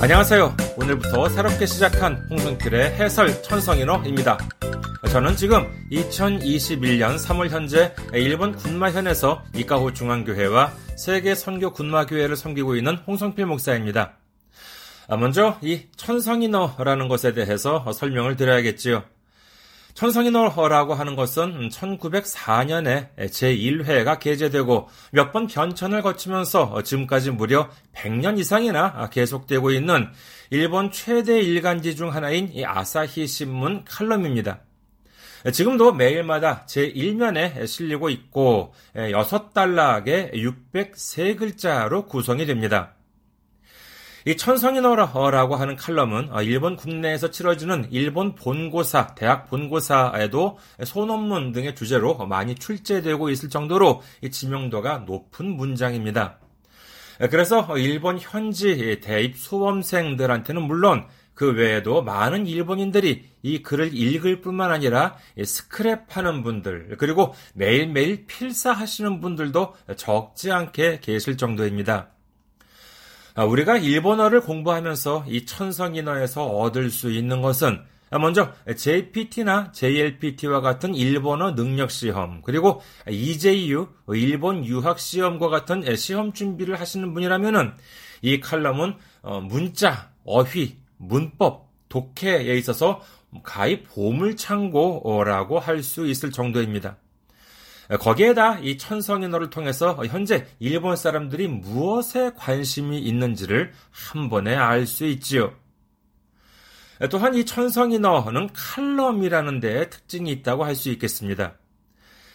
안녕하세요. 오늘부터 새롭게 시작한 홍승필의 해설 천성인어입니다. 저는 지금 2021년 3월 현재 일본 군마현에서 이카호 중앙교회와 세계 선교 군마교회를 섬기고 있는 홍성필 목사입니다. 먼저 이 천성인어라는 것에 대해서 설명을 드려야겠지요. 천성인어라고 하는 것은 1904년에 제1회가 게재되고 몇 번 변천을 거치면서 지금까지 무려 100년 이상이나 계속되고 있는 일본 최대 일간지 중 하나인 아사히 신문 칼럼입니다. 지금도 매일마다 제1면에 실리고 있고 6달락에 603글자로 구성이 됩니다. 이 천성인어라고 하는 칼럼은 일본 국내에서 치러지는 일본 본고사, 대학 본고사에도 소논문 등의 주제로 많이 출제되고 있을 정도로 지명도가 높은 문장입니다. 그래서 일본 현지 대입 수험생들한테는 물론 그 외에도 많은 일본인들이 이 글을 읽을 뿐만 아니라 스크랩하는 분들, 그리고 매일매일 필사하시는 분들도 적지 않게 계실 정도입니다. 아, 우리가 일본어를 공부하면서 이 천성인어에서 얻을 수 있는 것은 먼저 JPT나 JLPT와 같은 일본어 능력 시험, 그리고 EJU 일본 유학 시험과 같은 시험 준비를 하시는 분이라면은 이 칼럼은 어, 문자, 어휘, 문법, 독해에 있어서 가히 보물창고라고 할 수 있을 정도입니다. 거기에다 이 천성인어를 통해서 현재 일본 사람들이 무엇에 관심이 있는지를 한 번에 알 수 있지요. 또한 이 천성인어는 칼럼이라는 데 특징이 있다고 할 수 있겠습니다.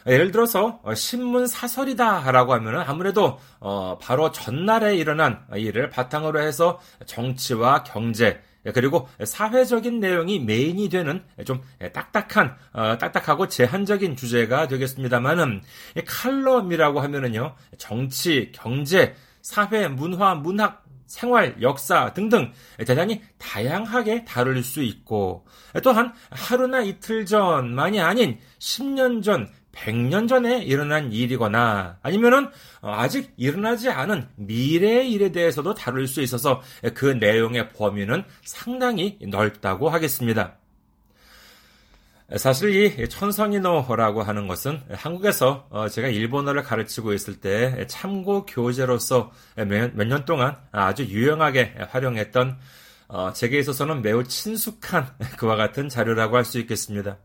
예를 들어서 신문 사설이다라고 하면 아무래도 어, 바로 전날에 일어난 일을 바탕으로 해서 정치와 경제 예, 그리고 사회적인 내용이 메인이 되는 좀 딱딱한, 어, 딱딱하고 제한적인 주제가 되겠습니다만은 칼럼이라고 하면은요 정치, 경제, 사회, 문화, 문학, 생활, 역사 등등 대단히 다양하게 다룰 수 있고 또한 하루나 이틀 전만이 아닌 10년 전, 100년 전에 일어난 일이거나 아니면은 어, 아직 일어나지 않은 미래의 일에 대해서도 다룰 수 있어서 그 내용의 범위는 상당히 넓다고 하겠습니다. 사실 이 천성인어라고 하는 것은 한국에서 어, 제가 일본어를 가르치고 있을 때 참고 교재로서 몇 년 동안 아주 유용하게 활용했던 어, 제게 있어서는 매우 친숙한 그와 같은 자료라고 할 수 있겠습니다.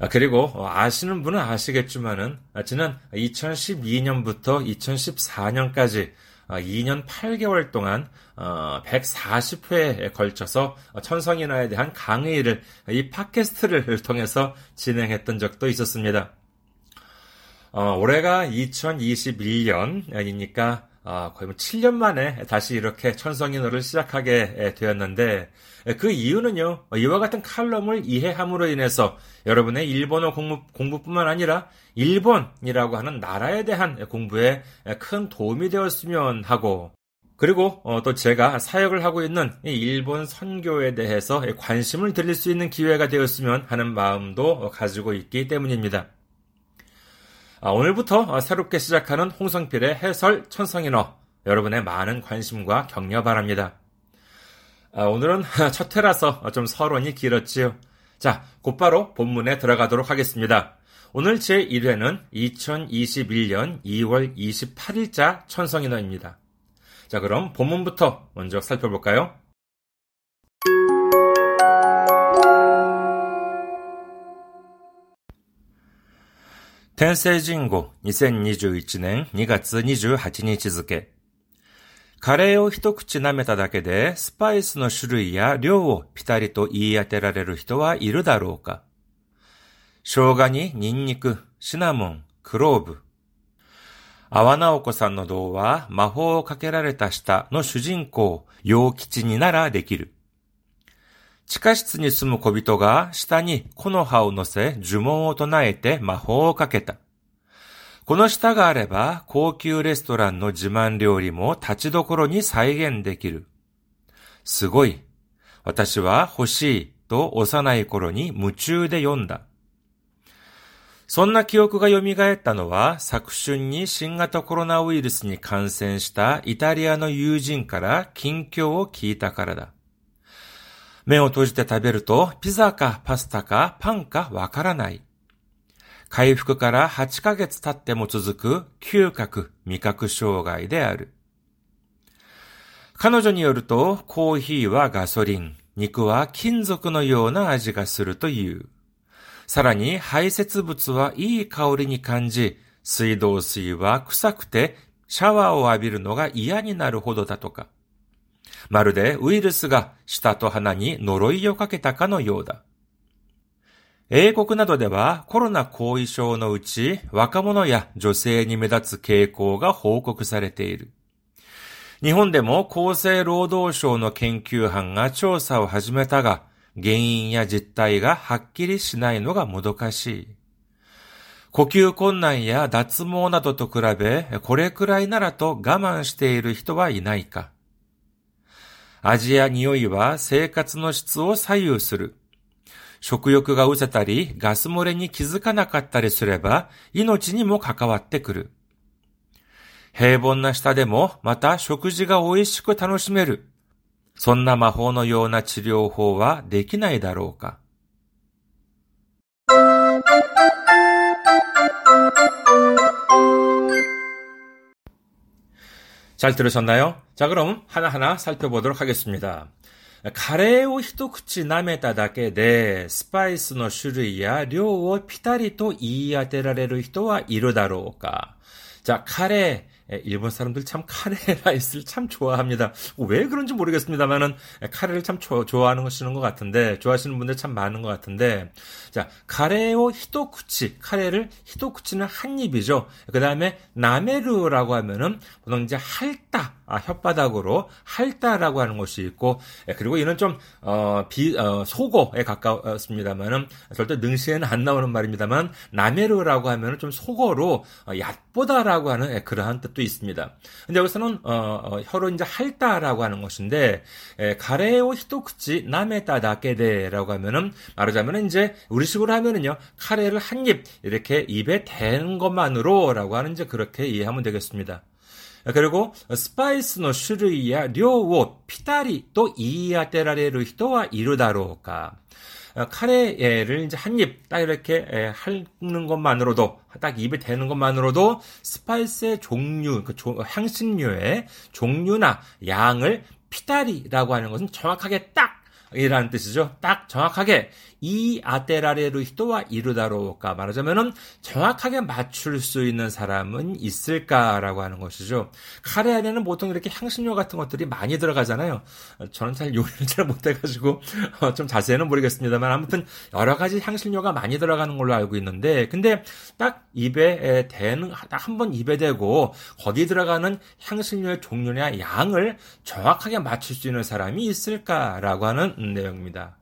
아, 그리고 아시는 분은 아시겠지만은 지난 2012년부터 2014년까지 2년 8개월 동안 140회에 걸쳐서 천성인화에 대한 강의를 이 팟캐스트를 통해서 진행했던 적도 있었습니다. 어, 올해가 2021년이니까 아, 거의 뭐 7년 만에 다시 이렇게 천성인어를 시작하게 되었는데 그 이유는요 이와 같은 칼럼을 이해함으로 인해서 여러분의 일본어 공부, 공부뿐만 아니라 일본이라고 하는 나라에 대한 공부에 큰 도움이 되었으면 하고 그리고 어, 또 제가 사역을 하고 있는 일본 선교에 대해서 관심을 드릴 수 있는 기회가 되었으면 하는 마음도 가지고 있기 때문입니다. 아, 오늘부터 새롭게 시작하는 홍성필의 해설 천성인어 여러분의 많은 관심과 격려 바랍니다. 아, 오늘은 첫 회라서 좀 서론이 길었지요. 자, 곧바로 본문에 들어가도록 하겠습니다. 오늘 제1회는 2021년 2월 28일자 천성인어입니다. 자, 그럼 본문부터 먼저 살펴볼까요? 天聖人語2021年2月28日付。カレーを一口舐めただけでスパイスの種類や量をピタリと言い当てられる人はいるだろうか生姜にニンニク、シナモン、クローブ。阿波直子さんの童話、魔法をかけられた舌の主人公、陽吉にならできる。地下室に住む小人が下に木の葉を乗せ呪文を唱えて魔法をかけた。この舌があれば高級レストランの自慢料理も立ちどころに再現できる。すごい。私は欲しいと幼い頃に夢中で読んだ。そんな記憶が蘇ったのは、昨春に新型コロナウイルスに感染したイタリアの友人から近況を聞いたからだ。目を閉じて食べると、ピザかパスタかパンかわからない。回復から8ヶ月経っても続く嗅覚、味覚障害である。彼女によると、コーヒーはガソリン、肉は金属のような味がするという。さらに排泄物はいい香りに感じ、水道水は臭くてシャワーを浴びるのが嫌になるほどだとか。まるでウイルスが舌と鼻に呪いをかけたかのようだ。英国などではコロナ後遺症のうち若者や女性に目立つ傾向が報告されている。日本でも厚生労働省の研究班が調査を始めたが、原因や実態がはっきりしないのがもどかしい。呼吸困難や脱毛などと比べ、これくらいならと我慢している人はいないか。味や匂いは生活の質を左右する。食欲が失せたり、ガス漏れに気づかなかったりすれば、命にも関わってくる。平凡な舌でも、また食事が美味しく楽しめる。そんな魔法のような治療法はできないだろうか。잘들으셨나요 자그럼하나하나살펴보도록하겠습니다カレーを一口舐めただけで、スパイスの種類や量をピタリと言い当てられる人はいるだろうか。じゃあ、カレー、일본 사람들 참 카레 라이스를 참 좋아합니다. 왜 그런지 모르겠습니다만은 카레를 참 조, 좋아하는 것이는 것 같은데 좋아하시는 분들 참 많은 것 같은데 자 카레오 히토쿠치 카레를 히토쿠치는 한 입이죠. 그 다음에 나메르라고 하면은 보통 이제 할다 아, 혓바닥으로 할다라고 하는 것이 있고 그리고 이는 좀 어, 비, 어, 속어에 가까웠습니다만은 절대 능시에는 안 나오는 말입니다만 나메르라고 하면은 좀 속어로 어, 얕보다라고 하는 그러한 뜻 것도 있습니다. 근데 여기서는 어, 어, 혀로 이제 할다라고 하는 것인데 에, 가레오 히토쿠치 나메다 다케데라고 하면은 말하자면 이제 우리식으로 하면은요 카레를 한 입 이렇게 입에 대는 것만으로라고 하는 이제 그렇게 이해하면 되겠습니다. 그리고 스파이스의 種類や量をピタリと言い当てられる人はいるだろうか。 카레를 이제 한 입 딱 이렇게 핥는 것만으로도 딱 입에 대는 것만으로도 스파이스의 종류, 그 향신료의 종류나 양을 피다리라고 하는 것은 정확하게 딱 이라는 뜻이죠. 딱 정확하게 言い当てられる人はいるだろうか 말하자면은 정확하게 맞출 수 있는 사람은 있을까라고 하는 것이죠. 카레 안에는 보통 이렇게 향신료 같은 것들이 많이 들어가잖아요. 저는 잘 요리를 잘 못해가지고 어, 좀 자세히는 모르겠습니다만 아무튼 여러 가지 향신료가 많이 들어가는 걸로 알고 있는데 근데 딱 입에 대는 딱 한 번 입에 대고 거기 들어가는 향신료의 종류나 양을 정확하게 맞출 수 있는 사람이 있을까라고 하는 내용입니다.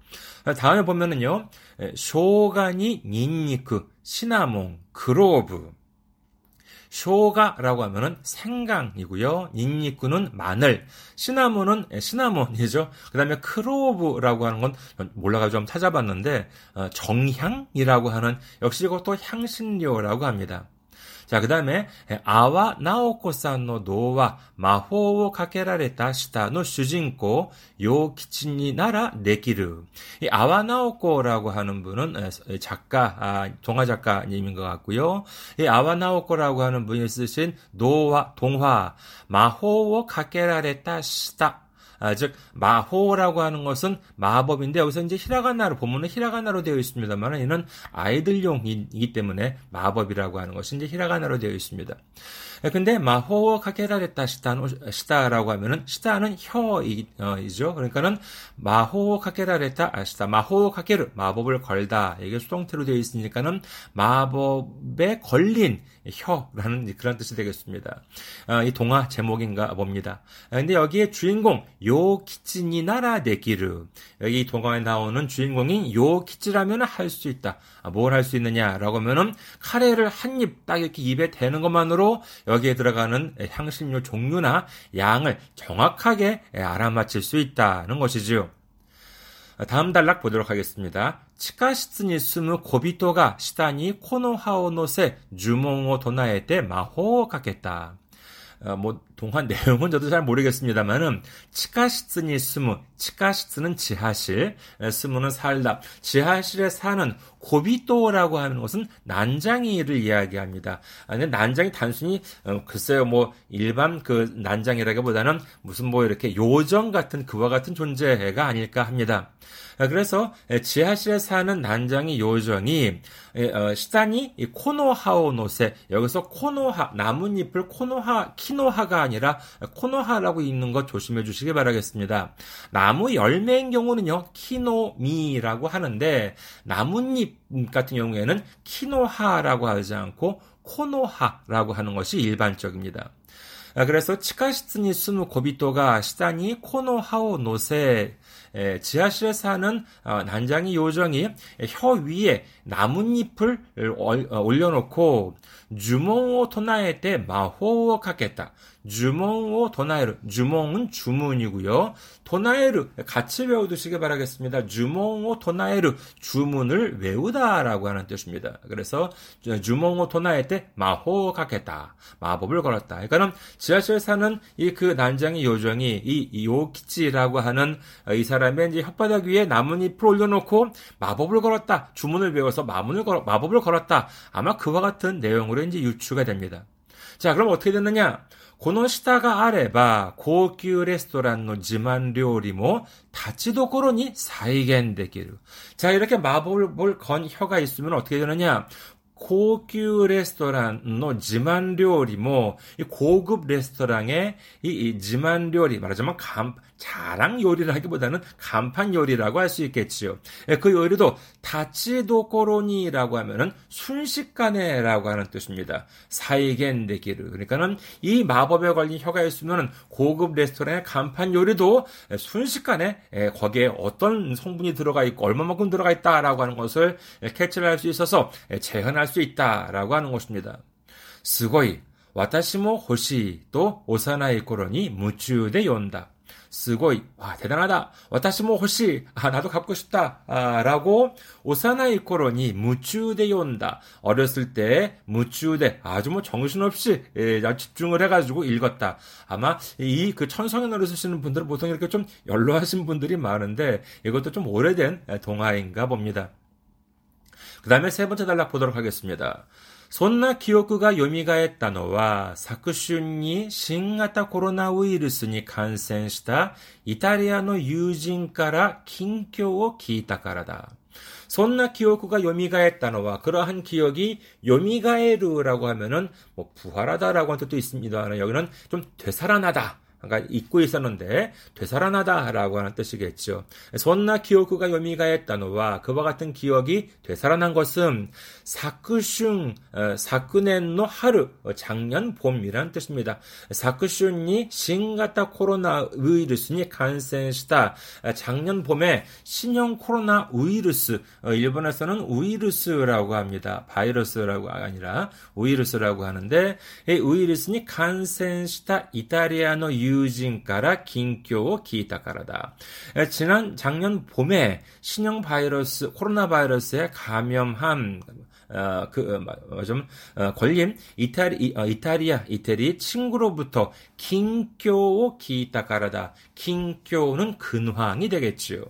다음에 보면은요, 쇼가니 닌니크, 시나몬, 그로브. 쇼가라고 하면은 생강이고요. 닌니크는 마늘, 시나몬은 시나몬이죠. 그 다음에 크로브라고 하는 건 몰라가지고 좀 찾아봤는데 어, 정향이라고 하는 역시 이것도 향신료라고 합니다. 자, 그 다음에 아와 나오코さんの 노와 마호를 かけられた下の主人公 요키치니 나라 네기르. 이 아와 나오코라고 하는 분은 작가, 아, 동화 작가님인 것 같고요. 이 아와 나오코라고 하는 분이 쓰신 노와 동화 마호를 かけられた下 아, 즉 마호라고 하는 것은 마법인데 여기서 이제 히라가나로 보면은 히라가나로 되어 있습니다만 이는 아이들용이기 때문에 마법이라고 하는 것이 이제 히라가나로 되어 있습니다. 예, 근데 마호 카케라레타 시타라고 하면은 시타는 혀이죠. 그러니까는 마호 카케라레타 아 시타 마호 카케르 마법을 걸다 이게 수동태로 되어 있으니까는 마법에 걸린 혀라는 그런 뜻이 되겠습니다. 아, 이 동화 제목인가 봅니다. 아, 근데 여기에 주인공 요 키치니 나라 데기르 여기 동화에 나오는 주인공이 요 키치라면 할 수 있다. 아, 뭘할 수 있느냐라고 하면은 카레를 한 입 딱 이렇게 입에 대는 것만으로 여기에 들어가는 향신료 종류나 양을 정확하게 알아맞힐 수 있다는 것이지요. 다음 단락 보도록 하겠습니다. 치카시츠니 스무 고비토가 시다니 코노하오노세 주몽오 도나에테 마호 가겠다. 어, 뭐 동화 내용은 저도 잘 모르겠습니다만은 치카시츠니 스무 치카시츠는 지하실 스무는 살다 지하실에 사는 고비또라고 하는 것은 난장이를 이야기합니다. 아니 난장이 단순히 어, 글쎄요 뭐 일반 그 난장이라기보다는 무슨 뭐 이렇게 요정 같은 그와 같은 존재가 아닐까 합니다. 아, 그래서 지하실에 사는 난장이 요정이 어, 시단이 코노하오노세 여기서 코노하 나뭇잎을 코노하 키노하가 아니라 코노하라고 읽는 것 조심해 주시기 바라겠습니다. 나무 열매인 경우는요 키노미라고 하는데 나뭇잎 같은 경우에는 키노하라고 하지 않고 코노하라고 하는 것이 일반적입니다. 아, 그래서 치카시츠니 스무 고비토가 시단이 코노하오 노세 지하실에 사는 어, 난장이 요정이 혀 위에 나뭇잎을 어, 올려놓고 주몽오 토나에 때 마호오 카겠다. 주몽오 도나에르. 주몽은 주문이고요. 도나에르 같이 외워두시기 바라겠습니다. 주몽오 도나에르 주문을 외우다라고 하는 뜻입니다. 그래서 주몽오 도나에 때 마호 가겠다. 마법을 걸었다. 그러니까는 지하철 사는 이 그 난장이 요정이 이 요키치라고 하는 이 사람의 이제 혓바닥 위에 나뭇잎을 올려놓고 마법을 걸었다. 주문을 외워서 마문을 걸, 마법을 걸었다. 아마 그와 같은 내용으로 이제 유추가 됩니다. 자, 그럼 어떻게 됐느냐? この下があれば、高級レストランの自慢料理も立ちどころに再現できる。 자, 이렇게 마법을 건 혀가 있으면 어떻게 되느냐? 고급 레스토랑의 지만 요리 뭐 고급 레스토랑의 이, 이 지만 요리 말하자면 감 자랑 요리를 하기보다는 간판 요리라고 할 수 있겠지요. 예, 그 요리도 다치도코로니라고 하면은 순식간에라고 하는 뜻입니다. 사이겐데기를 그러니까는 이 마법에 걸린 혀가 있으면은 고급 레스토랑의 간판 요리도 순식간에 예, 거기에 어떤 성분이 들어가 있고 얼마만큼 들어가 있다라고 하는 것을 캐치를 할 수 있어서 예, 재현할 수 있다라고 하는 것입니다. 스고이, 와타시모 호시 또 오사나이 코로니 무추대 연다. 쓰고이 와 대단하다 와타시모 호시 아 나도 갖고 싶다. 아, 라고 오사나이 코로니 무추대 온다. 어렸을 때 무추대 아주 뭐 정신없이 예, 집중을 해가지고 읽었다. 아마 이그 노래 쓰시는 분들은 보통 이렇게 좀 연로하신 분들이 많은데 이것도 좀 오래된 동화인가 봅니다. 그 다음에 세 번째 단락 보도록 하겠습니다. そんな記憶が蘇ったのは、昨春に新型コロナウイルスに感染したイタリアの友人から近況を聞いたからだ。そんな記憶が蘇ったのは、그러한기억이요미가에르라고하면은뭐부활하다라고한뜻도있습니다여기는좀되살아나다 그러니까 잊고 있었는데 되살아나다라고 하는 뜻이겠죠. 손나 기억가 요미가했다노와 그와 같은 기억이 되살아난 것은 사크슝 어, 사크넨노 하루 어, 작년 봄이라는 뜻입니다. 사크슝이 신型 코로나 우이루스니 간센시다. 어, 작년 봄에 신형 코로나 우이루스 일본에서는 우이루스라고 합니다. 바이러스라고 아니라 우이루스라고 하는데 이 우이루스니 간센시다 이탈리아노 유진から 긴교 기타から다. 지난 작년 봄에 신형 바이러스 코로나 바이러스에 감염한 어, 그, 어, 좀, 어, 걸림, 이탈리, 어, 이탈리아, 이태리 친구로부터 긴교 기타가라다. 긴교는 근황이 되겠지요.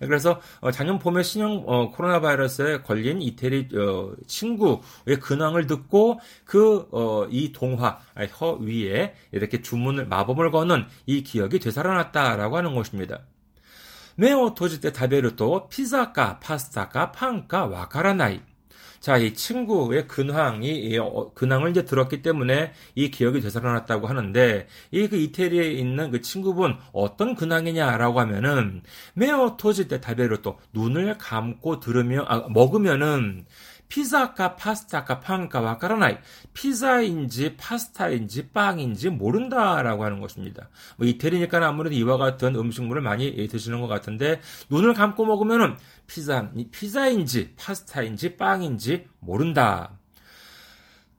그래서 어, 작년 봄에 신형 어, 코로나 바이러스에 걸린 이태리 어, 친구의 근황을 듣고 그이 어, 동화 혀 위에 이렇게 주문을 마법을 거는 이 기억이 되살아났다라고 하는 것입니다. 目を閉じて食べると 피자가 파스타가 판가 와카라나이 자, 이 친구의 근황이 어, 근황을 이제 들었기 때문에 이 기억이 되살아났다고 하는데 이 그 이태리에 있는 그 친구분 어떤 근황이냐라고 하면은 메어 토질 때 다베로 또 눈을 감고 들으며 아, 먹으면은 피자가 파스타가 빵가 와카라나이 피자인지 파스타인지 빵인지 모른다라고 하는 것입니다. 뭐 이태리니까 아무래도 이와 같은 음식물을 많이 드시는 것 같은데 눈을 감고 먹으면은 피자 피자인지 파스타인지 빵인지 모른다.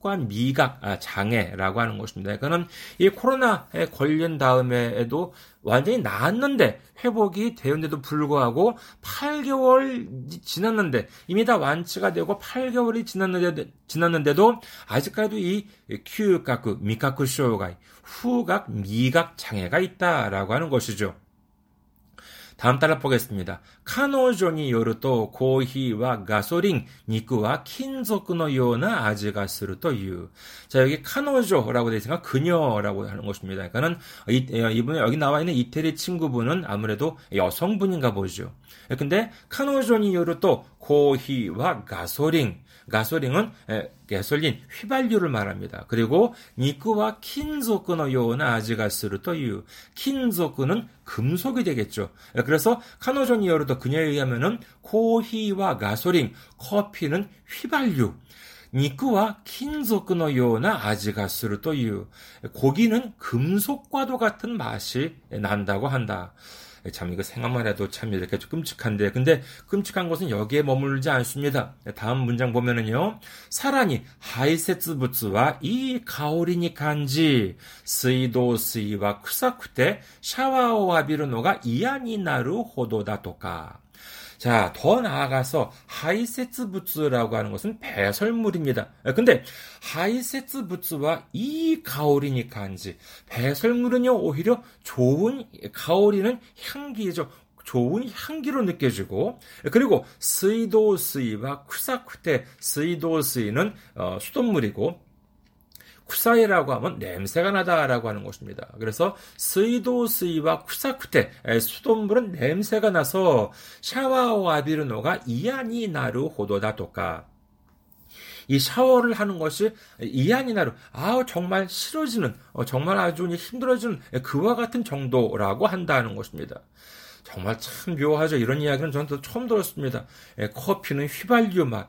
과 미각 아, 장애라고 하는 것입니다. 그러니까는 이 코로나에 걸린 다음에도 완전히 나았는데 회복이 되었는데도 불구하고 8개월 지났는데 이미 다 완치가 되고 8개월이 지났는데 지났는데도 아직까지도 이 큐가크 미카크 쇼가 후각 미각 장애가 있다라고 하는 것이죠. 다음 달라 보겠습니다. 彼女によるとコーヒーはガソリン、肉は金属のような味がするという。 자, 여기 카노조라고 되어 있으니까 그녀라고 하는 것입니다. 그러니까는 이분이 여기 나와 있는 이태리 친구분은 아무래도 여성분인가 보죠. 근데 카노조니 요르 또 고히와 가소린, 가솔린은 가솔린 휘발유를 말합니다. 그리고 니크와 킨소크의 요나 아지가스를 또유 킨소크는 금속이 되겠죠. 그래서 카노조니어로도 그녀에 의하면은 코히와 가솔린 커피는 휘발유 니크와 킨소크의 요나 아지가스를 또유 고기는 금속과도 같은 맛이 난다고 한다. 참 이거 생각만 해도 참 이렇게 좀 끔찍한데 근데 끔찍한 것은 여기에 머물지 않습니다. 다음 문장 보면은요. 사라니 하이세츠부츠와 이 가오리니 간지 스이도 스이와 쿠사쿠테 샤와오와 비르노가 이안이 나루 호도다 도까 자, 더 나아가서 排泄物라고 하는 것은 배설물입니다. 근데 排泄物はいい香りに感じ 배설물은요 오히려 좋은 香り는 향기죠. 좋은 향기로 느껴지고 그리고 스이도스이와 쿠사쿠테 스이도스이는 어, 수돗물이고 臭い라고 하면 냄새가 나다라고 하는 것입니다. 그래서 水道水は臭くて 수돗물은 냄새가 나서 샤와와 비르노가 이안이 나루 호도다 도까 이 샤워를 하는 것이 이안이 나루 아우 정말 싫어지는 어, 정말 아주 힘들어지는 그와 같은 정도라고 한다는 것입니다. 정말 참 묘하죠. 이런 이야기는 저는 처음 들었습니다. 커피는 휘발유 맛,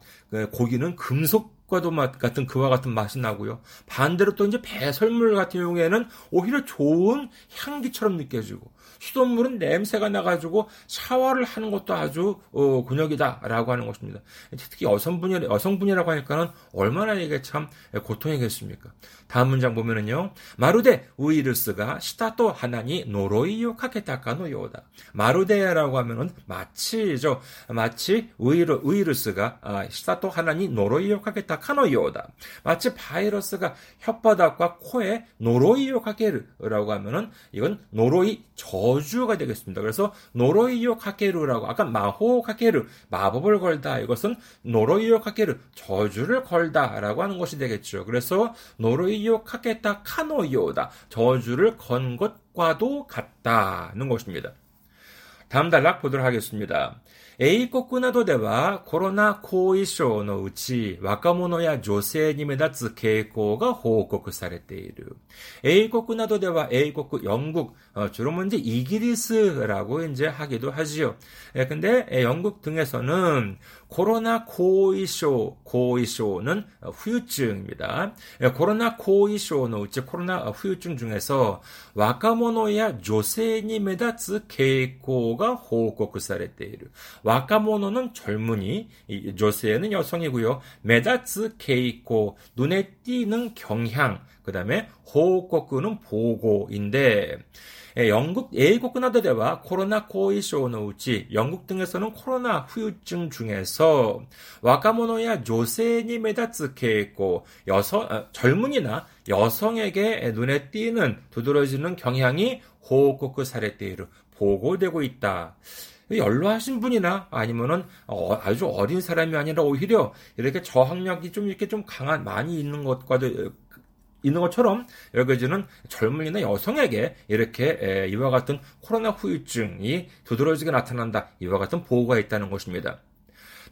고기는 금속 과도 맛 같은 그와 같은 맛이 나고요. 반대로 또 이제 배설물 같은 경우에는 오히려 좋은 향기처럼 느껴지고 수돗물은 냄새가 나가지고 샤워를 하는 것도 아주 어, 곤욕이다라고 하는 것입니다. 특히 여성분이 여성분이라고 하니까는 얼마나 이게 참 고통이겠습니까? 다음 문장 보면은요. 마루데 우이르스가 시타토 하나니 노로이요 카케타카노 요다. 마루데라고 하면은 마치죠. 마치 우이르 우이르스가 아, 시타토 하나니 노로이요 카케타카노 요다. 마치 바이러스가 혓바닥과 코에 노로이요 카케르라고 하면은 이건 노로이 저 주가 되겠습니다. 그래서 노로이요 카케르라고 아까 마호 카케르 마법을 걸다 이것은 노로이요 카케르 저주를 걸다라고 하는 것이 되겠죠. 그래서 노로이 이욕하겠다 카노요다. 저주를 건 것과도 같다는 것입니다. 다음 단락 보도록 하겠습니다. 英国などではコロナ後遺症のうち若者や女性に目立つ傾向が報告されている。英国などでは英国, 영국, 어, 주로 문제 이기리스라고 이제 하기도 하지요. 예, 근데 영국 등에서는 코로나 고이쇼, 고이쇼는 후유증입니다. 예, 코로나 고이쇼는 우치 코로나 후유증 중에서 와카모노야 조세니 메다츠 케이코가 호코쿠사레테이르. 와카모노는 젊은이, 女性는 여성이고요. 目立つ傾向, 눈에 띄는 경향, 그 다음에 報告는 보고인데, 예, 영국 英国などではコロナ後遺症のうち 영국 등에서는 코로나 후유증 중에서 若者や女性に目立つ傾向 여성 아, 젊은이나 여성에게 눈에 띄는 두드러지는 경향이 호코크 사례때로 보고되고 있다. 연로하신 분이나 아니면은 어, 아주 어린 사람이 아니라 오히려 이렇게 저항력이 좀 이렇게 좀 강한 많이 있는 것과도 있는 것처럼 여겨지는 젊은이나 여성에게 이렇게 이와 같은 코로나 후유증이 두드러지게 나타난다. 이와 같은 보고가 있다는 것입니다.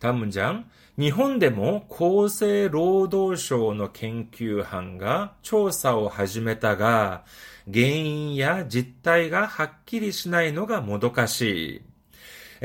다음 문장. 日本でも厚生労働省の研究班が調査を始めたが、原因や実態がはっきりしないのがもどかしい。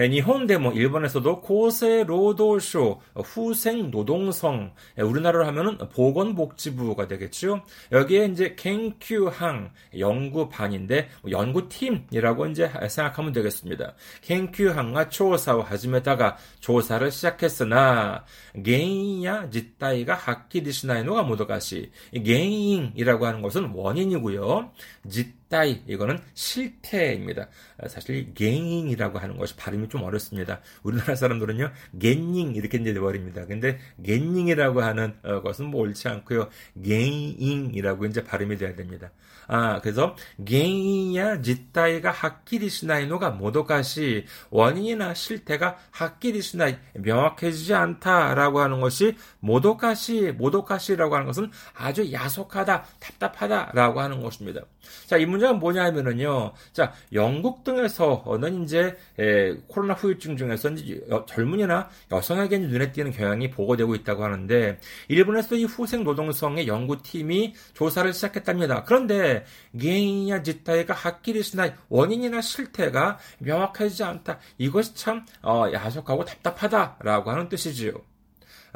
니혼데모 뭐 일본에서도 고세로도쇼 후생노동성 예, 우리나라로 하면은 보건복지부가 되겠죠. 여기에 이제 갱큐항 연구반인데 뭐 연구팀이라고 이제 생각하면 되겠습니다. 갱큐항과 조사와 하지메다가 조사를 시작했으나 개인야 짓다이가 학기리시나이노가 모도가시 개인이라고 하는 것은 원인이고요. 짓 따이 이거는 실태입니다. 사실 갱잉이라고 하는 것이 발음이 좀 어렵습니다. 우리나라 사람들은요 갱잉 이렇게 이제 돼버립니다. 근데 갱잉이라고 하는 어, 것은 뭐 옳지 않고요 갱잉이라고 이제 발음이 돼야 됩니다. 아 그래서 갱잉이야 짓따이가 하키리시나이노가 모도가시 원인이나 실태가 하키리시나이 명확해지지 않다라고 하는 것이 모도가시 모도가시라고 하는 것은 아주 야속하다 답답하다라고 하는 것입니다. 자, 이 문제가 뭐냐 하면은요. 자, 영국 등에서는 이제 에, 코로나 후유증 중에서 여, 젊은이나 여성에게 눈에 띄는 경향이 보고되고 있다고 하는데 일본에서 이 후생 노동성의 연구팀이 조사를 시작했답니다. 그런데 개인이냐 지타이가 하키리스나 원인이나 실태가 명확하지 않다. 이것이 참 어, 야속하고 답답하다라고 하는 뜻이지요.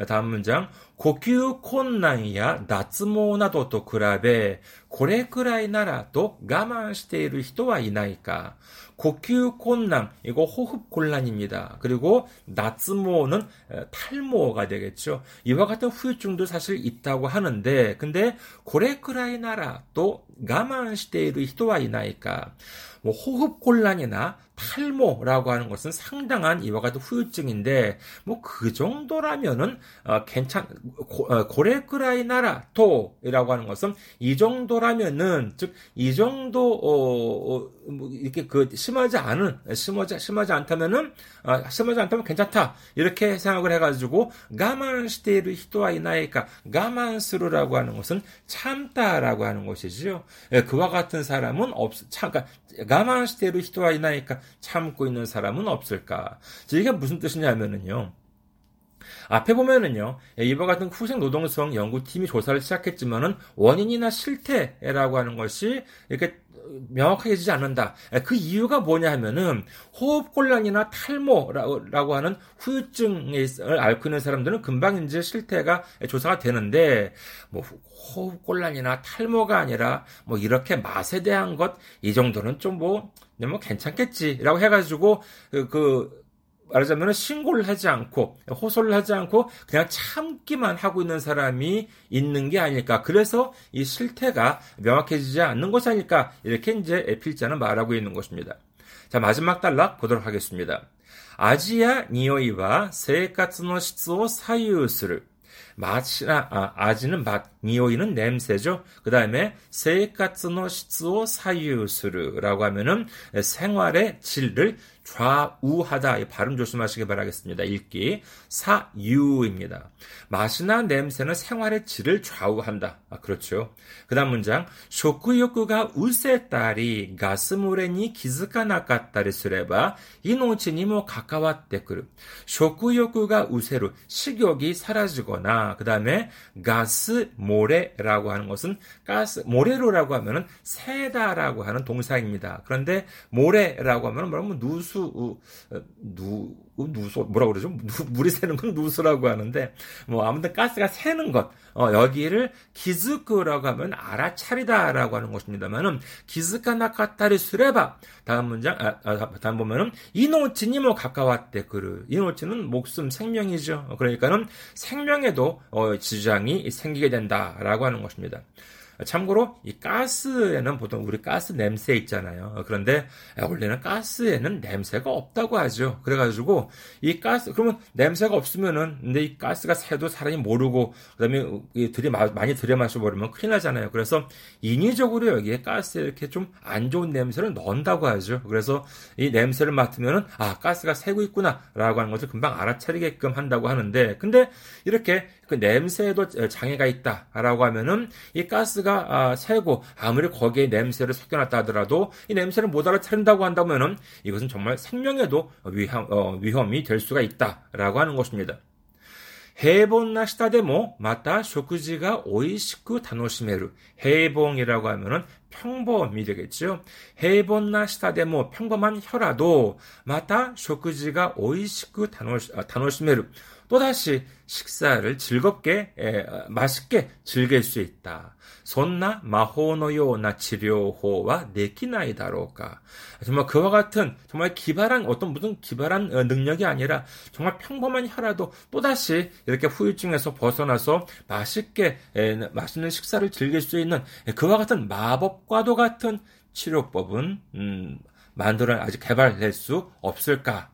다음 문장 呼吸困難や脱毛などと比べ、これくらいならと我慢している人はいないか。呼吸困難, 이거 호흡 곤란입니다. 그리고 나츠모는 탈모가 되겠죠. 이와 같은 후유증도 사실 있다고 하는데, 근데 고레크라이 나라 또 가만している 히토와 이나이까. 뭐 호흡 곤란이나 탈모라고 하는 것은 상당한 이와 같은 후유증인데 뭐 그 정도라면은 어, 괜찮 고, 어, 토라고 하는 것은 이 정도라면은 즉 이 정도 어, 어, 뭐 이렇게 그 심하지 않은 심하지 심하지 않다면은 어, 심하지 않다면 괜찮다 이렇게 생각을 해가지고 가만 시테이르 히토와 이나이까 가만스루라고 하는 것은 참다라고 하는 것이지요. 예, 그와 같은 사람은 없 참 그러니까 가만 시테이르 히토와 이나이까 참고 있는 사람은 없을까? 이게 무슨 뜻이냐면은요. 앞에 보면은요, 이와 같은 후생 노동성 연구팀이 조사를 시작했지만은 원인이나 실태라고 하는 것이 이렇게 명확해지지 않는다. 그 이유가 뭐냐 하면은 호흡곤란이나 탈모라고 하는 후유증을 앓고 있는 사람들은 금방 이제 실태가 조사가 되는데 뭐 호흡곤란이나 탈모가 아니라 뭐 이렇게 맛에 대한 것 이 정도는 좀뭐 뭐 괜찮겠지라고 해가지고 그, 그 말하자면 신고를 하지 않고 호소를 하지 않고 그냥 참기만 하고 있는 사람이 있는 게 아닐까. 그래서 이 실태가 명확해지지 않는 것이 아닐까. 이렇게 이제 필자는 말하고 있는 것입니다. 자, 마지막 단락 보도록 하겠습니다. 아지야 니오이와 세카츠노 시츠오 사유스를 마치나 아, 아지는 맛, 니오이는 냄새죠. 그 다음에 세카츠노 시츠오 사유스르라고 하면은 생활의 질을 좌우하다. 발음 조심하시기 바라겠습니다. 읽기. 사유입니다. 맛이나 냄새는 생활의 질을 좌우한다. 아, 그렇죠. 그 다음 문장. 쇼크욕구가 우세따리 가스모레니 기즈카나까따리 쓰레바 이노치니모 가까왔대그르. 쇼크욕구가 우세로 식욕이 사라지거나 그 다음에 가스 모 레라고 하는 것은 가스 모레로라고 하면은 세다라고 하는 동사입니다. 그런데 모레라고 하면 뭐라면 누수 어, 누, 누수, 뭐라 그러죠? 물이 새는 건 누수라고 하는데, 뭐, 아무튼 가스가 새는 것, 어, 여기를 기즈크라고 하면 알아차리다라고 하는 것입니다만은, 기즈카 나카타리 수레바. 다음 문장, 아, 아, 다음 보면은, 이노치니 뭐 가까웠대, 그르. 이노치는 목숨, 생명이죠. 그러니까는 생명에도, 어, 지장이 생기게 된다라고 하는 것입니다. 참고로 이 가스에는 보통 우리 가스 냄새 있잖아요. 그런데 원래는 가스에는 냄새가 없다고 하죠. 그래가지고 이 가스 그러면 냄새가 없으면은 근데 이 가스가 새도 사람이 모르고 그다음에 들이 많이 들여마셔 버리면 큰일 나잖아요. 그래서 인위적으로 여기에 가스에 이렇게 좀 안 좋은 냄새를 넣는다고 하죠. 그래서 이 냄새를 맡으면은 아 가스가 새고 있구나라고 하는 것을 금방 알아차리게끔 한다고 하는데 근데 이렇게 그 냄새에도 장애가 있다라고 하면은 이 가스가 아, 새고 아무리 거기에 냄새를 섞여놨다 하더라도 이 냄새를 못 알아차린다고 한다면은 이것은 정말 생명에도 위험, 어, 위험이 될 수가 있다라고 하는 것입니다. 平凡な舌でもまた食事が美味しく楽しめる。平凡이라고 하면은 평범이 되겠죠. 平凡な舌でも 평범한 혀라도 また食事が美味しく楽しめる。 또다시 식사를 즐겁게 에, 맛있게 즐길 수 있다. 손나 마호노요나 치료호와 내키나이다로까. 정말 그와 같은 정말 기발한 어떤 무슨 기발한 어, 능력이 아니라 정말 평범한 혀라도 또다시 이렇게 후유증에서 벗어나서 맛있게 에, 맛있는 식사를 즐길 수 있는 그와 같은 마법과도 같은 치료법은 음, 만들어 아직 개발될 수 없을까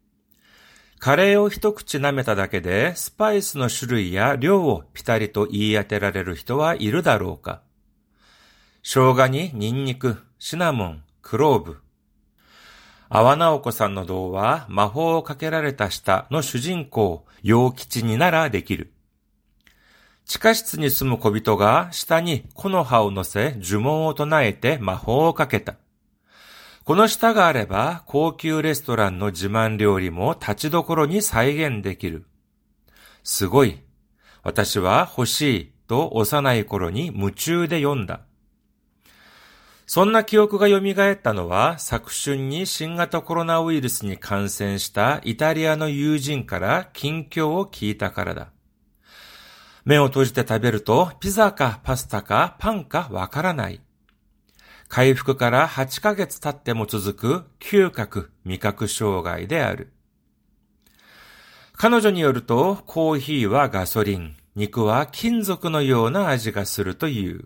カレーを一口舐めただけで、スパイスの種類や量をピタリと言い当てられる人はいるだろうか生姜にニンニク、シナモン、クローブ。阿波直子さんの童話、魔法をかけられた下の主人公、陽吉にならできる。地下室に住む小人が下に木の葉を乗せ呪文を唱えて魔法をかけた。この舌があれば、高級レストランの自慢料理も立ちどころに再現できる。すごい。私は欲しいと幼い頃に夢中で読んだ。そんな記憶が蘇ったのは、昨春に新型コロナウイルスに感染したイタリアの友人から近況を聞いたからだ。目を閉じて食べると、ピザかパスタかパンかわからない。回復から8ヶ月経っても続く嗅覚、味覚障害である。彼女によると、コーヒーはガソリン、肉は金属のような味がするという。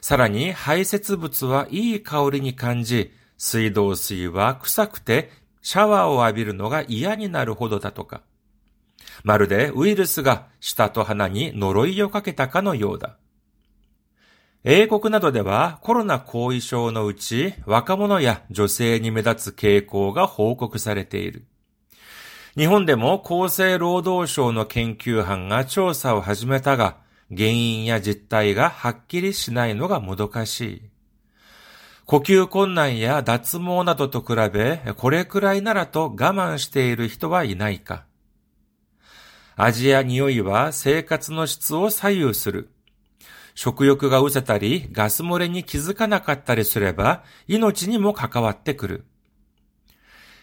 さらに排泄物はいい香りに感じ、水道水は臭くてシャワーを浴びるのが嫌になるほどだとか。まるでウイルスが舌と鼻に呪いをかけたかのようだ。英国などではコロナ後遺症のうち若者や女性に目立つ傾向が報告されている。日本でも厚生労働省の研究班が調査を始めたが、原因や実態がはっきりしないのがもどかしい。呼吸困難や脱毛などと比べ、これくらいならと我慢している人はいないか。味や匂いは生活の質を左右する。食欲が失せたり、ガス漏れに気づかなかったりすれば、命にも関わってくる。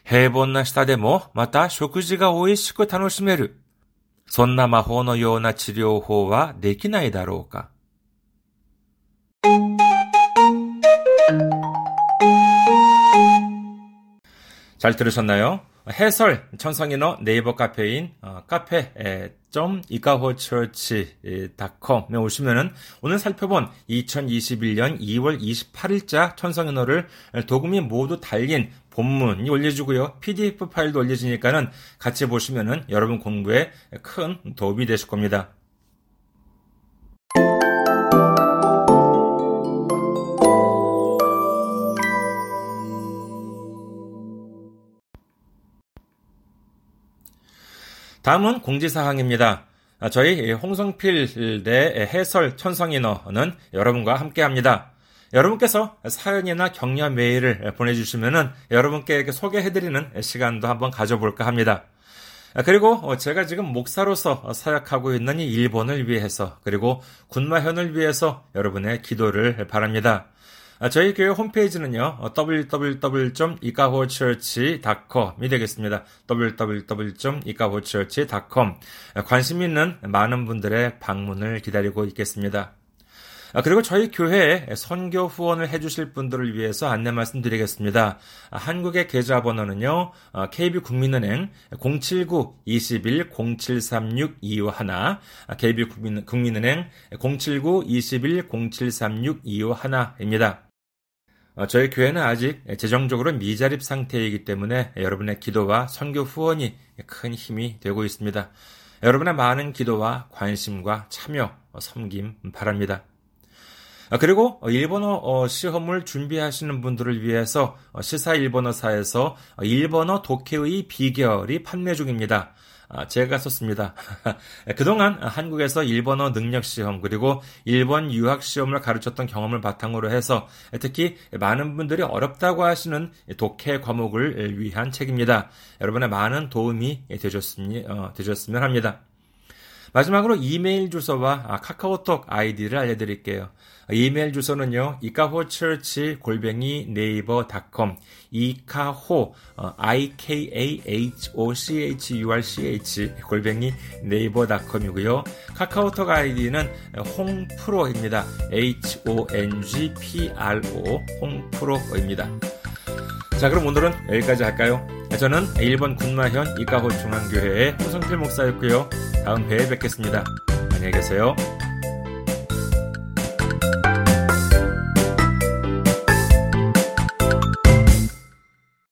平凡な舌でも、また食事が美味しく楽しめる。そんな魔法のような治療法はできないだろうか。잘들으셨나요 해설 천성인어 네이버 카페인 어, 카페.이카호처치닷컴에 오시면은 오늘 살펴본 2021년 2월 28일자 천성인어를 도금이 모두 달린 본문이 올려주고요. PDF 파일도 올려지니까는 같이 보시면은 여러분 공부에 큰 도움이 되실 겁니다. 다음은 공지사항입니다. 아, 저희 홍성필 대 해설 천성인어는 여러분과 함께 합니다. 여러분께서 사연이나 격려 메일을 보내주시면 여러분께 소개해드리는 시간도 한번 가져볼까 합니다. 아, 그리고 제가 지금 목사로서 사역하고 있는 이 일본을 위해서 그리고 군마현을 위해서 여러분의 기도를 바랍니다. 아, 저희 교회 홈페이지는요, www.이카호처치.com이 되겠습니다. www.이카호처치.com. 관심 있는 많은 분들의 방문을 기다리고 있겠습니다. 아, 그리고 저희 교회에 선교 후원을 해주실 분들을 위해서 안내 말씀드리겠습니다. 아, 한국의 계좌번호는요, KB 국민은행 079-21-0736-251, KB 국민은행 079-21-0736-251입니다. 어, 저희 교회는 아직 재정적으로 미자립 상태이기 때문에 여러분의 기도와 선교 후원이 큰 힘이 되고 있습니다. 여러분의 많은 기도와 관심과 참여, 어, 섬김 바랍니다. 아, 그리고 일본어 어, 시험을 준비하시는 분들을 위해서 시사 일본어사에서 일본어 독해의 비결이 판매 중입니다. 아, 제가 썼습니다. 그동안 한국에서 일본어 능력 시험 그리고 일본 유학 시험을 가르쳤던 경험을 바탕으로 해서 특히 많은 분들이 어렵다고 하시는 독해 과목을 위한 책입니다. 여러분의 많은 도움이 어, 되셨으면 합니다. 마지막으로 이메일 주소와 아, 카카오톡 아이디를 알려드릴게요. 이메일 주소는요, 이카호처치 골뱅이 네이버 닷컴, 이카호, 어, i-k-a-h-o-c-h-u-r-c-h 골뱅이 네이버 닷컴이고요. 카카오톡 아이디는 홍프로입니다. h-o-n-g-p-r-o, 홍프로입니다. 자, 그럼 오늘은 여기까지 할까요? 저는 1번 군마현 이카호 중앙교회의 홍성필 목사였고요. 다음 회에 뵙겠습니다. 안녕히 계세요.